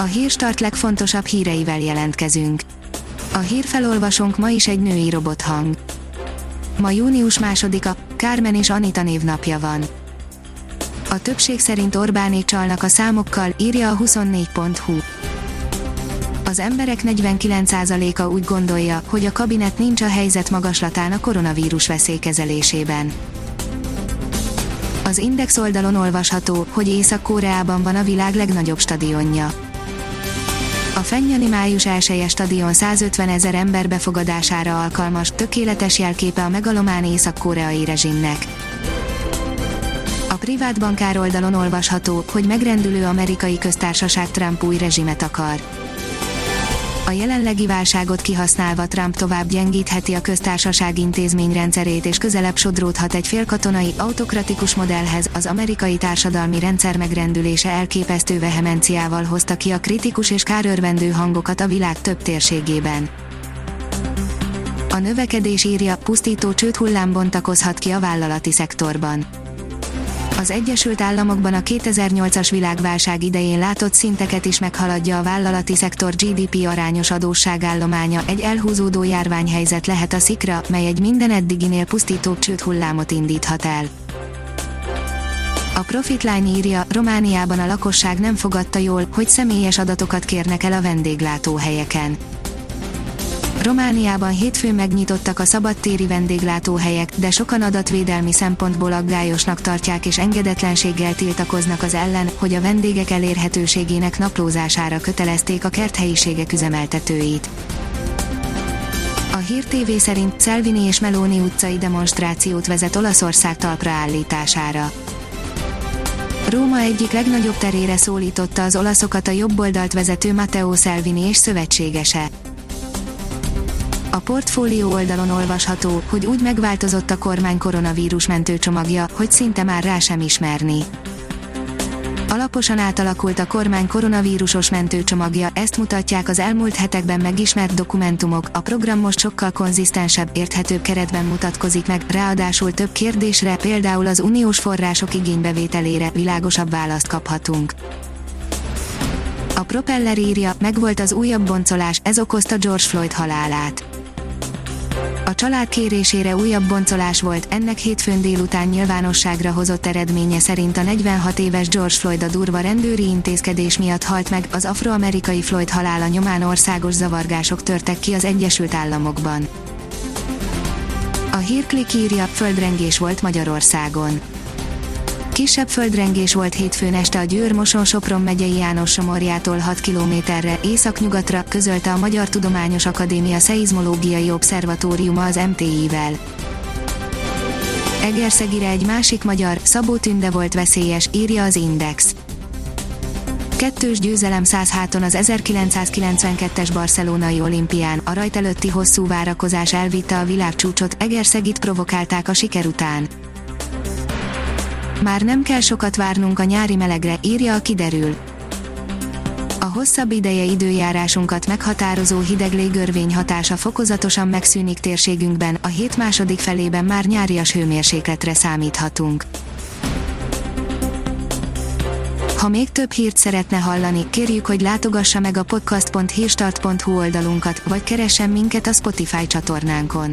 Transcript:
A hírstart legfontosabb híreivel jelentkezünk. A hírfelolvasónk ma is egy női robothang. Ma június másodika, Kármen és Anita névnapja van. A többség szerint Orbánék csalnak a számokkal, írja a 24.hu. Az emberek 49%-a úgy gondolja, hogy a kabinet nincs a helyzet magaslatán a koronavírus veszélykezelésében. Az Index oldalon olvasható, hogy Észak-Koreában van a világ legnagyobb stadionja. A Fennyani május 1 stadion 150 ezer ember befogadására alkalmas, tökéletes jelképe a megalomán észak-koreai rezsimnek. A privát bankár oldalon olvasható, hogy megrendülő amerikai köztársaság Trump új rezsimet akar. A jelenlegi válságot kihasználva Trump tovább gyengítheti a köztársaság intézményrendszerét és közelebb sodródhat egy félkatonai, autokratikus modellhez. Az amerikai társadalmi rendszer megrendülése elképesztő vehemenciával hozta ki a kritikus és kárörvendő hangokat a világ több térségében. A növekedés írja, pusztító csődhullám bontakozhat ki a vállalati szektorban az Egyesült Államokban a 2008-as világválság idején látott szinteket is meghaladja a vállalati szektor GDP arányos adósságállománya, egy elhúzódó járványhelyzet lehet a szikra, mely egy minden eddiginél pusztítóbb csőd hullámot indíthat el. A Profitline írja, Romániában a lakosság nem fogadta jól, hogy személyes adatokat kérnek el a vendéglátóhelyeken. Romániában hétfőn megnyitottak a szabadtéri vendéglátóhelyek, de sokan adatvédelmi szempontból aggályosnak tartják és engedetlenséggel tiltakoznak az ellen, hogy a vendégek elérhetőségének naplózására kötelezték a kerthelyiségek üzemeltetőit. A Hír TV szerint Szelvini és Meloni utcai demonstrációt vezet Olaszország talpra állítására. Róma egyik legnagyobb terére szólította az olaszokat a jobboldalt vezető Matteo Salvini és szövetségese. A portfólió oldalon olvasható, hogy úgy megváltozott a kormány koronavírus mentőcsomagja, hogy szinte már rá sem ismerni. Alaposan átalakult a kormány koronavírusos mentőcsomagja, ezt mutatják az elmúlt hetekben megismert dokumentumok, a program most sokkal konzisztensebb, érthetőbb keretben mutatkozik meg, ráadásul több kérdésre, például az uniós források igénybevételére világosabb választ kaphatunk. A propeller írja, megvolt az újabb boncolás, ez okozta George Floyd halálát. A család kérésére újabb boncolás volt, ennek hétfőn délután nyilvánosságra hozott eredménye szerint a 46 éves George Floyd a durva rendőri intézkedés miatt halt meg, az afroamerikai Floyd halála nyomán országos zavargások törtek ki az Egyesült Államokban. A hírklik írja, földrengés volt Magyarországon Kisebb földrengés volt hétfőn este a Győr-Moson-Sopron megyei János Somorjától 6 kilométerre északnyugatra, közölte a Magyar Tudományos Akadémia Szeizmológiai Obszervatóriuma az MTI-vel. Egerszegire egy másik magyar, Szabó Tünde volt veszélyes, írja az Index. Kettős győzelem száz háton az 1992-es barcelonai olimpián, a rajt előtti hosszú várakozás elvitte a világcsúcsot, Egerszegit provokálták a siker után. Már nem kell sokat várnunk a nyári melegre, írja a kiderül. A hosszabb ideje időjárásunkat meghatározó hideg légörvény hatása fokozatosan megszűnik térségünkben, a hét második felében már nyárias hőmérsékletre számíthatunk. Ha még több hírt szeretne hallani, kérjük, hogy látogassa meg a podcast.hírstart.hu oldalunkat, vagy keressen minket a Spotify csatornánkon